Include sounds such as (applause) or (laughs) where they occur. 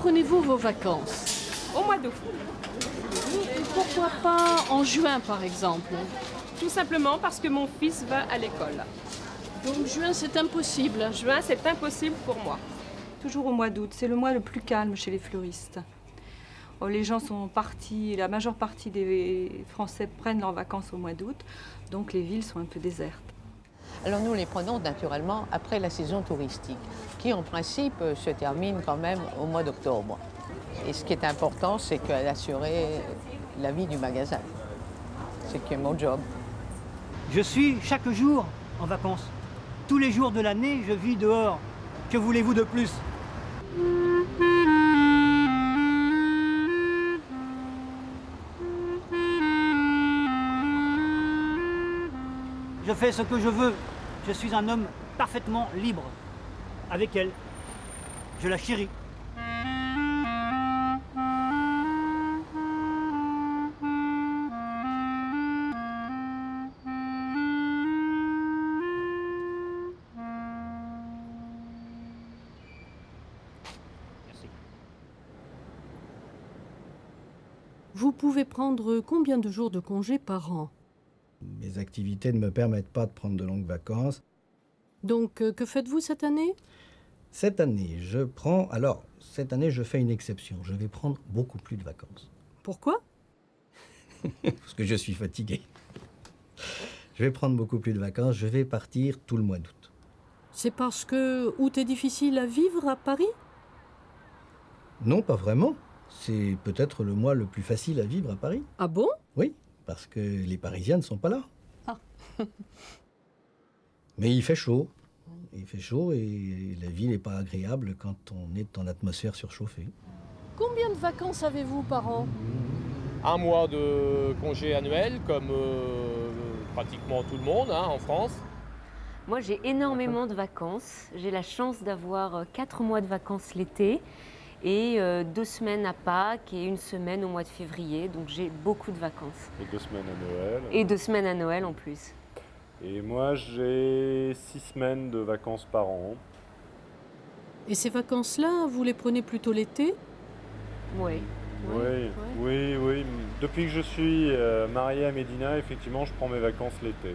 prenez-vous vos vacances Au mois d'août. Et pourquoi pas en juin par exemple Tout simplement parce que mon fils va à l'école. Donc juin c'est impossible. Juin c'est impossible pour moi. Toujours au mois d'août, c'est le mois le plus calme chez les fleuristes. Oh, les gens sont partis, la majeure partie des Français prennent leurs vacances au mois d'août, donc les villes sont un peu désertes. Alors nous les prenons naturellement après la saison touristique, qui en principe se termine quand même au mois d'octobre. Et ce qui est important, c'est qu'elle assurer la vie du magasin. C'est qui est mon job. Je suis chaque jour en vacances. Tous les jours de l'année, je vis dehors. Que voulez-vous de plus? Je fais ce que je veux. Je suis un homme parfaitement libre. Avec elle. Je la chéris. Vous pouvez prendre combien de jours de congé par an? Mes activités ne me permettent pas de prendre de longues vacances. Donc euh, que faites-vous cette année? Cette année, je prends. Alors, cette année, je fais une exception. Je vais prendre beaucoup plus de vacances. Pourquoi? (laughs) Parce que je suis fatigué. Je vais prendre beaucoup plus de vacances. Je vais partir tout le mois d'août. C'est parce que août est difficile à vivre à Paris? Non, pas vraiment. C'est peut-être le mois le plus facile à vivre à Paris. Ah bon? Oui, parce que les Parisiens ne sont pas là. Ah. (laughs) Mais il fait chaud. Il fait chaud et la ville n'est pas agréable quand on est en atmosphère surchauffée. Combien de vacances avez-vous par an? Un mois de congé annuel comme euh, pratiquement tout le monde hein, en France. Moi, j'ai énormément de vacances. J'ai la chance d'avoir euh, quatre mois de vacances l'été et euh, deux semaines à Pâques et une semaine au mois de février. Donc, j'ai beaucoup de vacances. Et deux semaines à Noël. Et deux semaines à Noël en plus. Et moi, j'ai six semaines de vacances par an. Et ces vacances-là, vous les prenez plutôt l'été? Oui. Oui, oui, oui. Depuis que je suis euh, marié à Médina, effectivement, je prends mes vacances l'été.